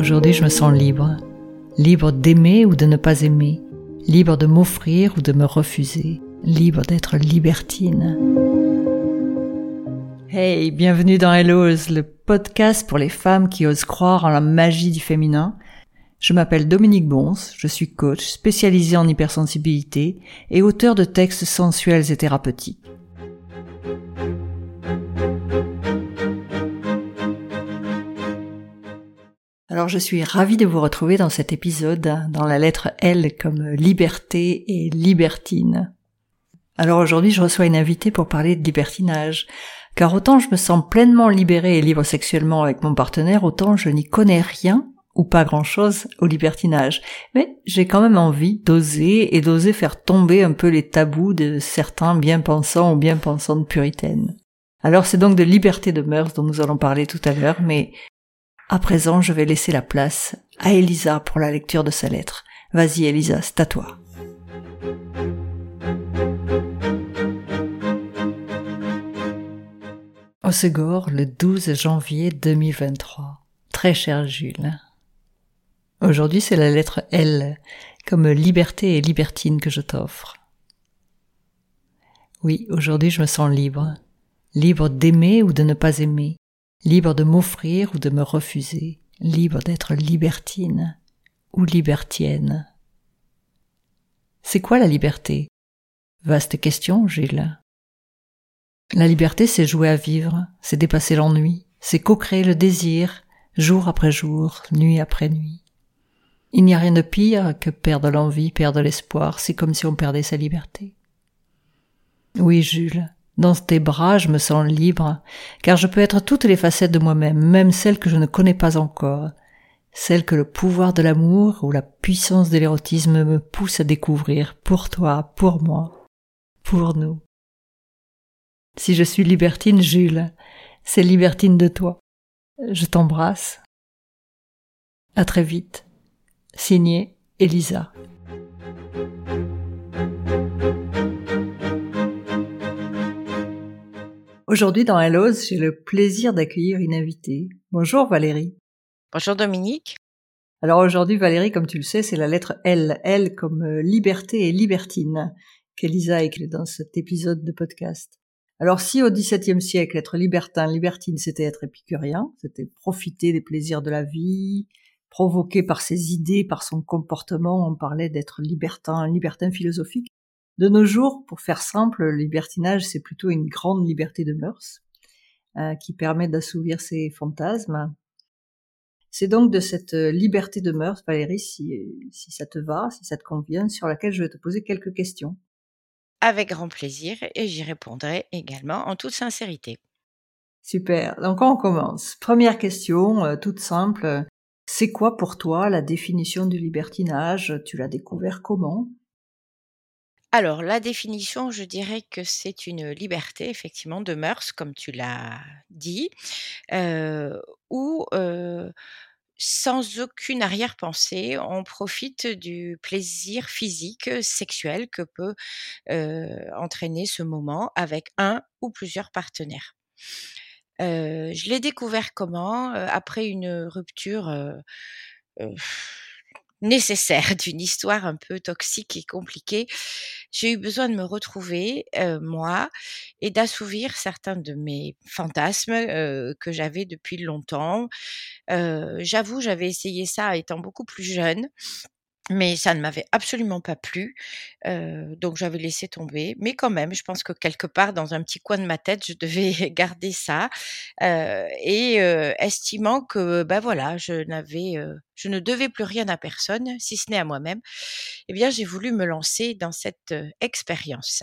aujourd'hui je me sens libre. Libre d'aimer ou de ne pas aimer. Libre de m'offrir ou de me refuser. Libre d'être libertine. Hey, bienvenue dans Hellos, le podcast pour les femmes qui osent croire en la magie du féminin. Je m'appelle Dominique Bons, je suis coach spécialisé en hypersensibilité et auteur de textes sensuels et thérapeutiques. Alors je suis ravie de vous retrouver dans cet épisode dans la lettre L comme liberté et libertine. Alors aujourd'hui je reçois une invitée pour parler de libertinage, car autant je me sens pleinement libérée et libre sexuellement avec mon partenaire, autant je n'y connais rien ou pas grand-chose au libertinage. Mais j'ai quand même envie d'oser et d'oser faire tomber un peu les tabous de certains bien-pensants ou bien-pensantes puritaines. Alors c'est donc de liberté de mœurs dont nous allons parler tout à l'heure, mais à présent, je vais laisser la place à Elisa pour la lecture de sa lettre. Vas-y Elisa, c'est à toi. Segor, le 12 janvier 2023. Très cher Jules. Aujourd'hui, c'est la lettre L, comme liberté et libertine que je t'offre. Oui, aujourd'hui, je me sens libre. Libre d'aimer ou de ne pas aimer libre de m'offrir ou de me refuser, libre d'être libertine ou libertienne. C'est quoi la liberté? Vaste question, Gilles. La liberté, c'est jouer à vivre, c'est dépasser l'ennui, c'est co-créer le désir, jour après jour, nuit après nuit. Il n'y a rien de pire que perdre l'envie, perdre l'espoir, c'est comme si on perdait sa liberté. Oui, Jules, dans tes bras, je me sens libre, car je peux être toutes les facettes de moi-même, même celles que je ne connais pas encore, celles que le pouvoir de l'amour ou la puissance de l'érotisme me pousse à découvrir pour toi, pour moi, pour nous. Si je suis libertine, Jules, c'est libertine de toi. Je t'embrasse. À très vite. Signé Elisa. Aujourd'hui dans Hellos, j'ai le plaisir d'accueillir une invitée. Bonjour Valérie. Bonjour Dominique. Alors aujourd'hui Valérie, comme tu le sais, c'est la lettre L, L comme euh, liberté et libertine, qu'Elisa a écrit dans cet épisode de podcast. Alors si au XVIIe siècle, être libertin, libertine, c'était être épicurien, c'était profiter des plaisirs de la vie, provoqué par ses idées, par son comportement, on parlait d'être libertin, libertin philosophique. De nos jours, pour faire simple, le libertinage, c'est plutôt une grande liberté de mœurs euh, qui permet d'assouvir ses fantasmes. C'est donc de cette euh, liberté de mœurs, Valérie, si, si ça te va, si ça te convient, sur laquelle je vais te poser quelques questions. Avec grand plaisir et j'y répondrai également en toute sincérité. Super. Donc on commence. Première question, euh, toute simple. C'est quoi pour toi la définition du libertinage? Tu l'as découvert comment? Alors, la définition, je dirais que c'est une liberté, effectivement, de mœurs, comme tu l'as dit, où, sans aucune arrière-pensée, on profite du plaisir physique, sexuel que peut, entraîner ce moment avec un ou plusieurs partenaires. je l'ai découvert comment? après une rupture, nécessaire d'une histoire un peu toxique et compliquée, j'ai eu besoin de me retrouver, moi et d'assouvir certains de mes fantasmes, que j'avais depuis longtemps. j'avoue, j'avais essayé ça étant beaucoup plus jeune mais ça ne m'avait absolument pas plu, donc j'avais laissé tomber. Mais quand même, je pense que quelque part dans un petit coin de ma tête, je devais garder ça, et estimant que, bah, voilà, je n'avais, je ne devais plus rien à personne, si ce n'est à moi-même, eh bien j'ai voulu me lancer dans cette, expérience.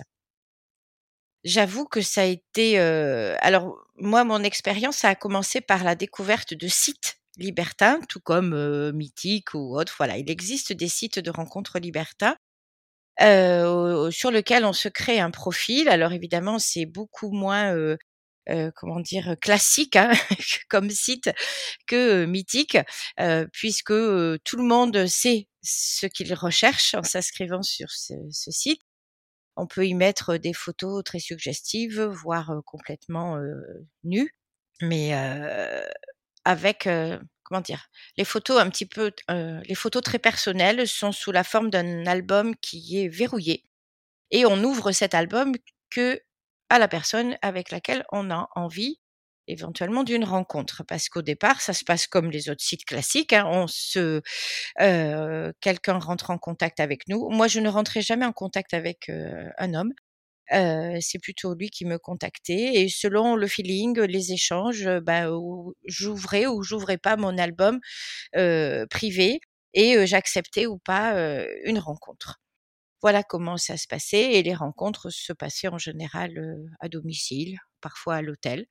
J'avoue que ça a été, alors moi mon expérience, ça a commencé par la découverte de sites libertins, tout comme Mythique ou autre. Voilà, il existe des sites de rencontres libertins sur lesquels on se crée un profil. Alors évidemment, c'est beaucoup moins comment dire classique hein, comme site que mythique, puisque tout le monde sait ce qu'il recherche en s'inscrivant sur ce, site. On peut y mettre des photos très suggestives, voire complètement nues, mais avec comment dire? Les photos un petit peu heu, les photos très personnelles sont sous la forme d'un album qui est verrouillé et on ouvre cet album qu'à la personne avec laquelle on a envie éventuellement d'une rencontre. Parce qu'au départ, ça se passe comme les autres sites classiques, hein, on se heu, quelqu'un rentre en contact avec nous. Moi, je ne rentrais jamais en contact avec, un homme. C'est plutôt lui qui me contactait et selon le feeling, les échanges, bah, ou j'ouvrais ou j'ouvrais pas mon album, privé et j'acceptais ou pas, une rencontre. Voilà comment ça se passait et les rencontres se passaient en général, à domicile, parfois à l'hôtel.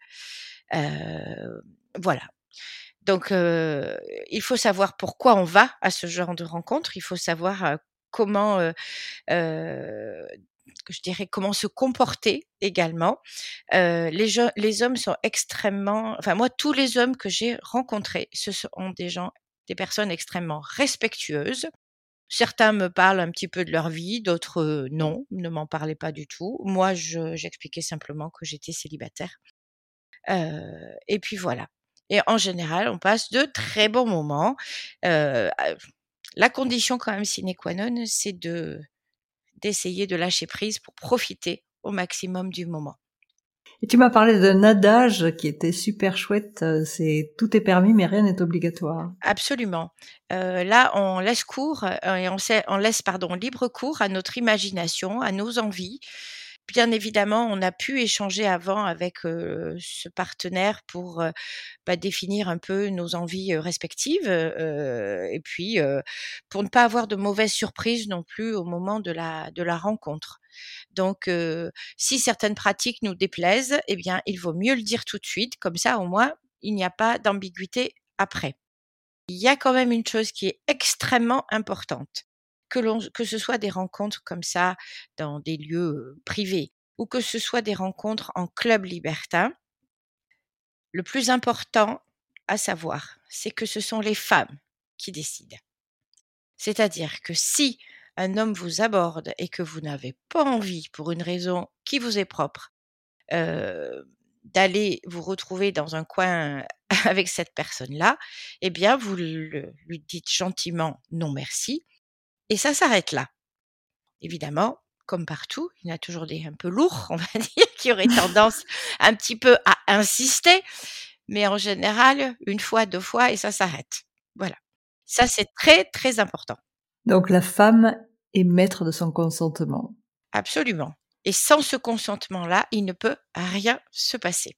Voilà. Donc il faut savoir pourquoi on va à ce genre de rencontre. Il faut savoir, comment, heu, je dirais comment se comporter également. Les les hommes sont extrêmement enfin moi tous les hommes que j'ai rencontrés, ce sont des gens des personnes extrêmement respectueuses. Certains me parlent un petit peu de leur vie, d'autres, non, ne m'en parlaient pas du tout. Moi je j'expliquais simplement que j'étais célibataire. Et puis voilà et en général, on passe de très bons moments. La condition quand même sine qua non, c'est de d'essayer de lâcher prise pour profiter au maximum du moment. Et tu m'as parlé d'un adage qui était super chouette, heu, c'est: «Tout est permis mais rien n'est obligatoire». Absolument. Heu, là, on laisse cours, heu et on sait on laisse pardon, libre cours à notre imagination, à nos envies. Bien évidemment, on a pu échanger avant avec, heu, ce partenaire pour, bah, définir un peu nos envies, respectives, et puis, pour ne pas avoir de mauvaises surprises non plus au moment de la de la rencontre. Donc si certaines pratiques nous déplaisent et bien, il vaut mieux le dire tout de suite, comme ça au moins, il n'y a pas d'ambiguïté après. Il y a quand même une chose qui est extrêmement importante, que ce soit des rencontres comme ça dans des lieux, privés ou que ce soit des rencontres en club libertin le plus important à savoir, c'est que ce sont les femmes qui décident. C'est-à-dire que si un homme vous aborde et que vous n'avez pas envie, pour une raison qui vous est propre, d'aller vous retrouver dans un coin avec cette personne-là, eh bien vous lui dites gentiment: «Non merci» et ça s'arrête là. Évidemment, comme partout, il y en a toujours des un peu lourds, on va dire, qui auraient tendance un petit peu à insister, mais en général, 1 fois, 2 fois et ça s'arrête. Voilà. Ça, c'est très, très important. Donc la femme est maître de son consentement. Absolument et sans ce consentement-là, il ne peut rien se passer.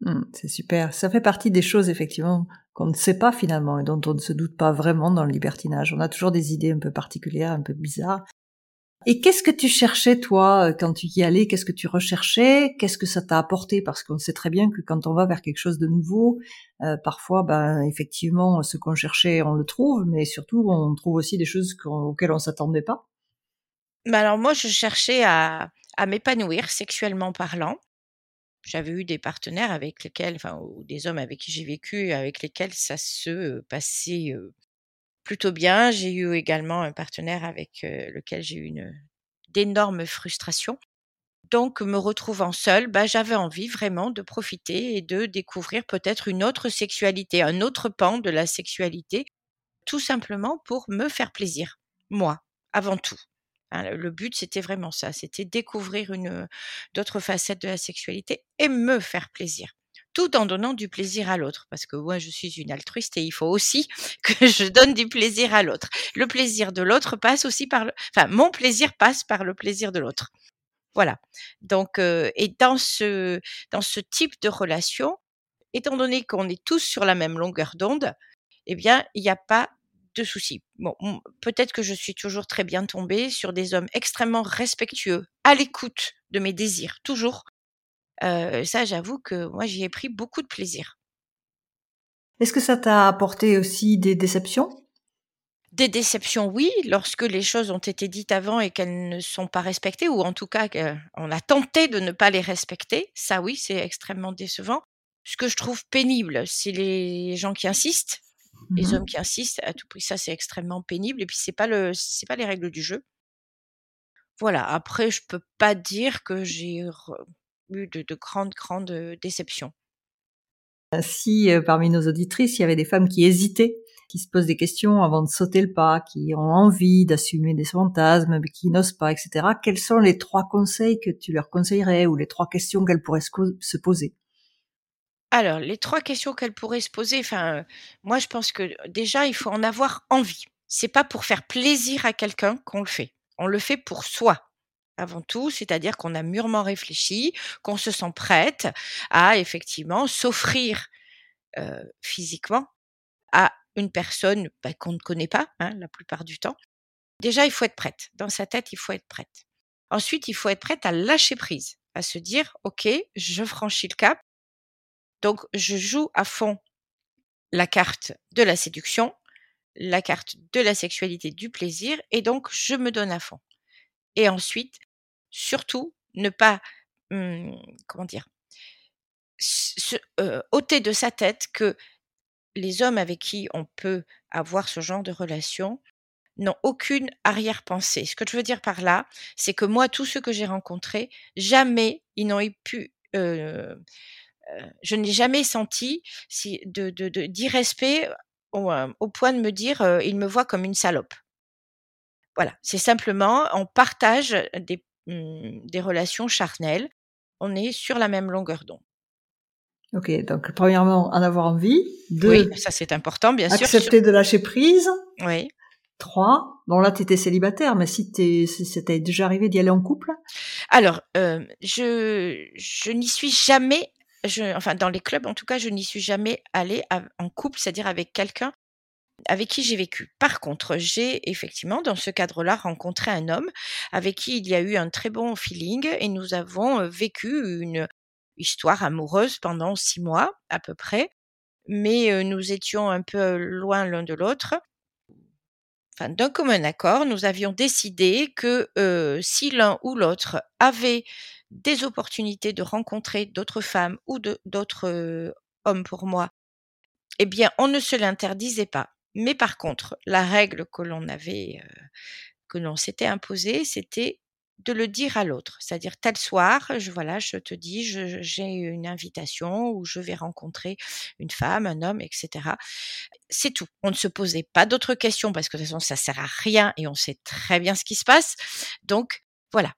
Mmh, c'est super. Ça fait partie des choses effectivement qu'on ne sait pas finalement et dont on ne se doute pas vraiment dans le libertinage. On a toujours des idées un peu particulières, un peu bizarres. Et qu'est-ce que tu cherchais toi, heu, quand tu y allais? Qu'est-ce que tu recherchais? Qu'est-ce que ça t'a apporté? Parce qu'on sait très bien que quand on va vers quelque chose de nouveau, heu, parfois, ben, effectivement, ce qu'on cherchait, on le trouve, mais surtout on trouve aussi des choses auxquelles on s'attendait pas. Bah, alors moi, je cherchais à à m'épanouir sexuellement parlant. J'avais eu des partenaires avec lesquels enfin, ou des hommes avec qui j'ai vécu, avec lesquels ça se, passait, plutôt bien. J'ai eu également un partenaire avec, lequel j'ai eu une d'énormes frustrations. Donc me retrouvant seule, bah, j'avais envie vraiment de profiter et de découvrir peut-être une autre sexualité, un autre pan de la sexualité, tout simplement pour me faire plaisir, moi, avant tout. Le but, c'était vraiment ça, c'était découvrir une, heu, d'autres facettes de la sexualité et me faire plaisir, tout en donnant du plaisir à l'autre. Parce que moi, je suis une altruiste et il faut aussi que je donne du plaisir à l'autre. Le plaisir de l'autre passe aussi par le enfin, mon plaisir passe par le plaisir de l'autre. Voilà. Donc heu et dans ce dans ce type de relation, étant donné qu'on est tous sur la même longueur d'onde, eh bien, il y a pas de souci. Bon, peut-être que je suis toujours très bien tombée sur des hommes extrêmement respectueux, à l'écoute de mes désirs, toujours. Heu, ça, j'avoue que moi, j'y ai pris beaucoup de plaisir. Est-ce que ça t'a apporté aussi des déceptions? Des déceptions, oui, lorsque les choses ont été dites avant et qu'elles ne sont pas respectées ou en tout cas qu'on a tenté de ne pas les respecter, ça oui, c'est extrêmement décevant. Ce que je trouve pénible, c'est les gens qui insistent, Mmh les hommes mh. qui insistent à tout prix, ça c'est extrêmement pénible et puis c'est pas le c'est pas les règles du jeu. Voilà, après je peux pas dire que j'ai eu de de grandes, grandes, déceptions. Si parmi nos auditrices, il y avait des femmes qui hésitaient qui se posent des questions avant de sauter le pas, qui ont envie d'assumer des fantasmes, mais qui n'osent pas, etc. Quels sont les trois conseils que tu leur conseillerais ou les trois questions qu'elles pourraient se poser? Alors, les trois questions qu'elles pourraient se poser, enfin, moi, je pense que déjà, il faut en avoir envie. C'est pas pour faire plaisir à quelqu'un qu'on le fait. On le fait pour soi avant tout, c'est-à-dire qu'on a mûrement réfléchi, qu'on se sent prête à effectivement s'offrir euh, physiquement à une personne bah, qu'on ne connaît pas, hein, la plupart du temps. Déjà, il faut être prête. Dans sa tête, il faut être prête. Ensuite, il faut être prête à lâcher prise, à se dire, OK, je franchis le cap. Donc, je joue à fond la carte de la séduction, la carte de la sexualité, du plaisir, et donc, je me donne à fond. Et ensuite, surtout, ne pas, mmh, comment dire, ôter de sa tête que les hommes avec qui on peut avoir ce genre de relation n'ont aucune arrière-pensée. Ce que je veux dire par là, c'est que moi, tous ceux que j'ai rencontrés, jamais ils n'ont pu je n'ai jamais senti si, de, d'irrespect au, euh, au, point de me dire il me voit comme une salope. Voilà, c'est simplement on partage des, mmh, des relations charnelles, on est sur la même longueur d'onde. Ok, donc premièrement, en avoir envie. Deux, oui, ça c'est important, bien sûr. Accepter de lâcher prise. Oui. Trois, bon là tu étais célibataire, mais si t'es, c'était déjà arrivé d'y aller en couple? Alors, euh, je, je n'y suis jamais, enfin dans les clubs en tout cas, je n'y suis jamais allée en couple, c'est-à-dire avec quelqu'un avec qui j'ai vécu. Par contre, j'ai effectivement, dans ce cadre-là, rencontré un homme avec qui il y a eu un très bon feeling et nous avons vécu une, histoire amoureuse pendant six mois à peu près, mais nous étions un peu loin l'un de l'autre. Enfin, d'un commun accord, nous avions décidé que si l'un ou l'autre avait des opportunités de rencontrer d'autres femmes ou d'autres hommes pour moi, eh bien, on ne se l'interdisait pas. Mais par contre, la règle que l'on avait, que l'on s'était imposée, c'était de le dire à l'autre, c'est-à-dire tel soir, je voilà, je te dis, j'ai une invitation où je vais rencontrer une femme, un homme, etc. C'est tout. On ne se posait pas d'autres questions parce que de toute façon ça sert à rien et on sait très bien ce qui se passe. Donc voilà.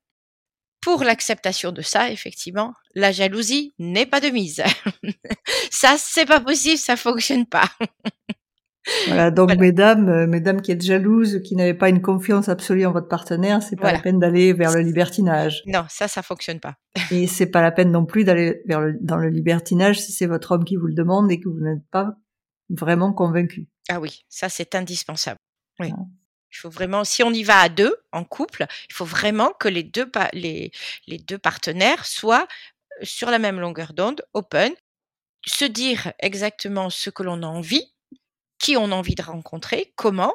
Pour l'acceptation de ça, effectivement, la jalousie n'est pas de mise. ça, c'est pas possible, ça fonctionne pas. Voilà, donc mesdames, euh, mesdames qui êtes jalouses, qui n'avaient pas une confiance absolue en votre partenaire, c'est pas la peine d'aller vers le libertinage. Non, ça, ça fonctionne pas. et c'est pas la peine non plus d'aller vers le, dans le libertinage si c'est votre homme qui vous le demande et que vous n'êtes pas vraiment convaincu. Ah oui, ça c'est indispensable. Oui. Il faut vraiment, si on y va à deux, en couple, il faut vraiment que les deux, les, les deux partenaires soient euh, sur la même longueur d'onde, open, se dire exactement ce que l'on a envie, qui on a envie de rencontrer, comment.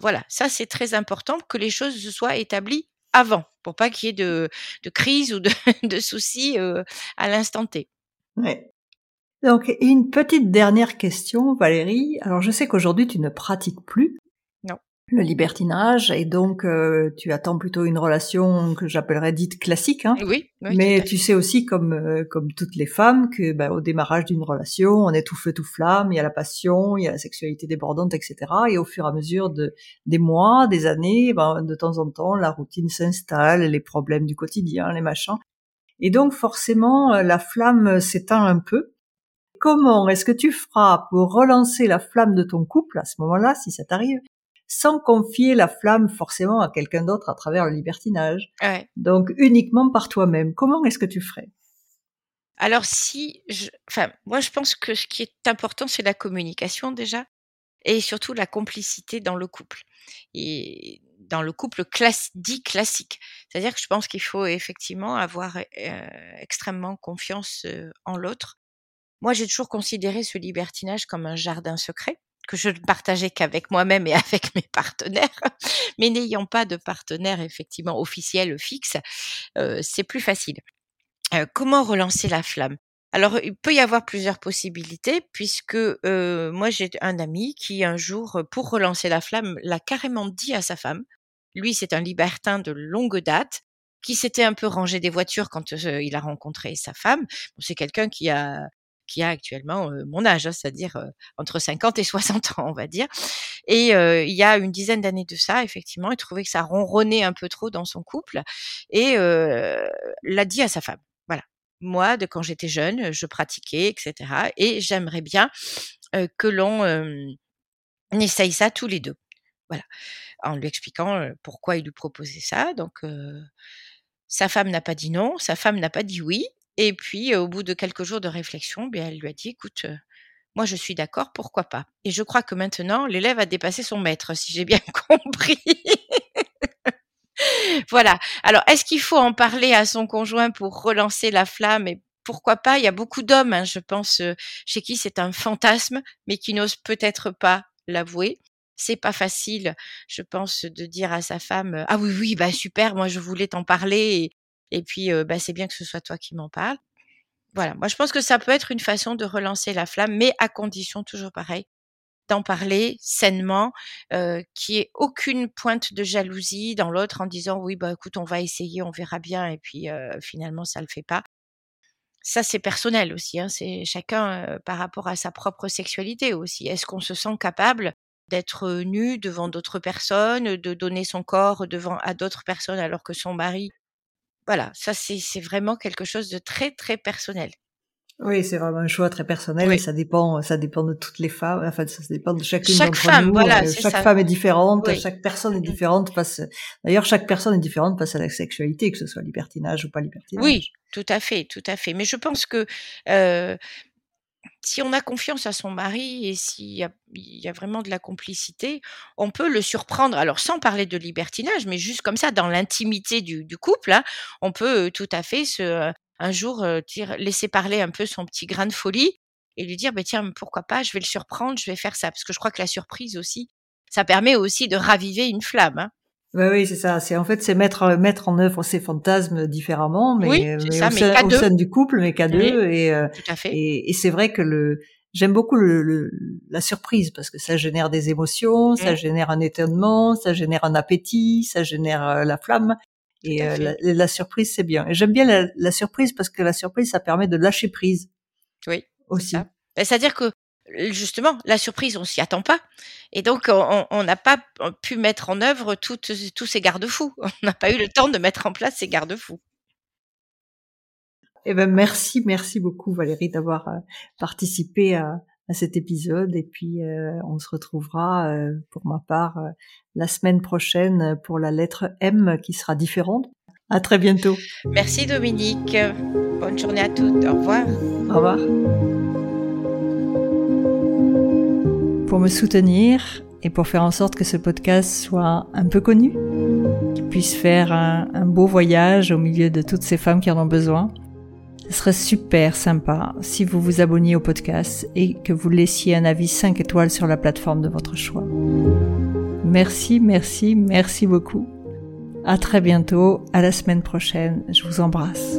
Voilà, ça c'est très important que les choses se soient établies avant, pour pas qu'il y ait de, de crise ou de, de soucis euh, à l'instant T. Ouais. Donc, une petite dernière question, Valérie. Alors, je sais qu'aujourd'hui, tu ne pratiques plus le libertinage et donc euh, tu attends plutôt une relation que j'appellerais dite classique. Hein. Oui, Mais tu sais aussi comme euh, comme toutes les femmes que bah, au démarrage d'une relation, on est tout feu tout flamme, il y a la passion, il y a la sexualité débordante, etc. Et au fur et à mesure de des mois, des années, ben, de temps en temps, la routine s'installe, les problèmes du quotidien, les machins. Et donc forcément, euh, la flamme s'éteint un peu. Comment est-ce que tu feras pour relancer la flamme de ton couple à ce moment-là, si ça t'arrive? Sans confier la flamme forcément à quelqu'un d'autre à travers le libertinage. Donc uniquement par toi-même. Comment est-ce que tu ferais? Alors si, je, enfin, moi je pense que ce qui est important, c'est la communication déjà, et surtout la complicité dans le couple. Et dans le couple dit classique. C'est-à-dire que je pense qu'il faut effectivement avoir euh, extrêmement confiance euh, en l'autre. Moi, j'ai toujours considéré ce libertinage comme un jardin secret que je ne partageais qu'avec moi-même et avec mes partenaires. Mais n'ayant pas de partenaire effectivement officiel fixe, euh, c'est plus facile. Euh, comment relancer la flamme? Alors, il peut y avoir plusieurs possibilités, puisque euh, moi j'ai un ami qui un jour, pour relancer la flamme, l'a carrément dit à sa femme. Lui, c'est un libertin de longue date, qui s'était un peu rangé des voitures quand il a rencontré sa femme. c'est quelqu'un qui a qui a actuellement mon âge, hein, c'est-à-dire entre 50 et 60 ans, on va dire. Et il y a une dizaine d'années de ça, effectivement, il trouvait que ça ronronnait un peu trop dans son couple et l'a dit à sa femme. Voilà. Moi, de quand j'étais jeune, je pratiquais, etc. Et j'aimerais bien que l'on essaye ça tous les deux. Voilà. En lui expliquant pourquoi il lui proposait ça. Donc, sa femme n'a pas dit non, sa femme n'a pas dit oui. Et puis, au bout de quelques jours de réflexion, bien, elle lui a dit, écoute, moi je suis d'accord, pourquoi pas? Et je crois que maintenant, l'élève a dépassé son maître, si j'ai bien compris. voilà. Alors, est-ce qu'il faut en parler à son conjoint pour relancer la flamme? Et pourquoi pas? Il y a beaucoup d'hommes, hein, je pense, chez qui c'est un fantasme, mais qui n'osent peut-être pas l'avouer c'est pas facile, je pense, de dire à sa femme ah oui oui bah super, moi je voulais t'en parler et, puis bah c'est bien que ce soit toi qui m'en parle. Voilà, moi je pense que ça peut être une façon de relancer la flamme, mais à condition toujours pareil d'en parler sainement, euh, qui ait aucune pointe de jalousie dans l'autre en disant oui bah écoute on va essayer, on verra bien et puis finalement ça le fait pas. Ça c'est personnel aussi, hein, c'est chacun par rapport à sa propre sexualité aussi. Est-ce qu'on se sent capable d'être nu devant d'autres personnes, de donner son corps devant à d'autres personnes alors que son mari. Voilà, ça c'est vraiment quelque chose de très très personnel. Oui, c'est vraiment un choix très personnel et ça dépend, ça dépend de toutes les femmes. Enfin, ça dépend de chacune chaque femme. Voilà, euh, chaque femme est différente, chaque personne est différente face. D'ailleurs, chaque personne est différente face à la sexualité, que ce soit libertinage ou pas libertinage. Oui, tout à fait, tout à fait. Mais je pense que euh, si on a confiance à son mari et s'il y y a vraiment de la complicité, on peut le surprendre. Alors sans parler de libertinage, mais juste comme ça, dans l'intimité du, couple, hein, on peut tout à fait se, un jour laisser parler un peu son petit grain de folie et lui dire, bah, tiens, pourquoi pas, je vais le surprendre, je vais faire ça. Parce que je crois que la surprise aussi, ça permet aussi de raviver une flamme. Hein. Oui, oui, c'est ça. C'est en fait, c'est mettre mettre en œuvre ces fantasmes différemment, mais, oui, mais ça, au, mais sein, au sein du couple, mais qu'à deux. Et, euh, tout à fait. et, et c'est vrai que le j'aime beaucoup le, le, la surprise parce que ça génère des émotions, ça mmh. génère un étonnement, ça génère un appétit, ça génère euh, la flamme. Et euh, la, la, surprise, c'est bien. Et j'aime bien la, la, surprise parce que la surprise, ça permet de lâcher prise. Oui. Aussi. Ben, c'est-à-dire que justement, la surprise, on s'y attend pas. Et donc, on n'a pas pu mettre en œuvre toutes, tous ces garde-fous. On n'a pas eu le temps de mettre en place ces garde-fous. Eh ben, merci, merci beaucoup Valérie d'avoir euh, participé à, à, cet épisode. Et puis, euh, on se retrouvera, euh, pour ma part, la semaine prochaine pour la lettre M qui sera différente. À très bientôt. Merci Dominique. Bonne journée à toutes. Au revoir. Au revoir. Pour me soutenir et pour faire en sorte que ce podcast soit un peu connu, qu'il puisse faire un, beau voyage au milieu de toutes ces femmes qui en ont besoin. Ce serait super sympa si vous vous abonniez au podcast et que vous laissiez un avis 5 étoiles sur la plateforme de votre choix. Merci, merci, merci beaucoup. À très bientôt, à la semaine prochaine. Je vous embrasse.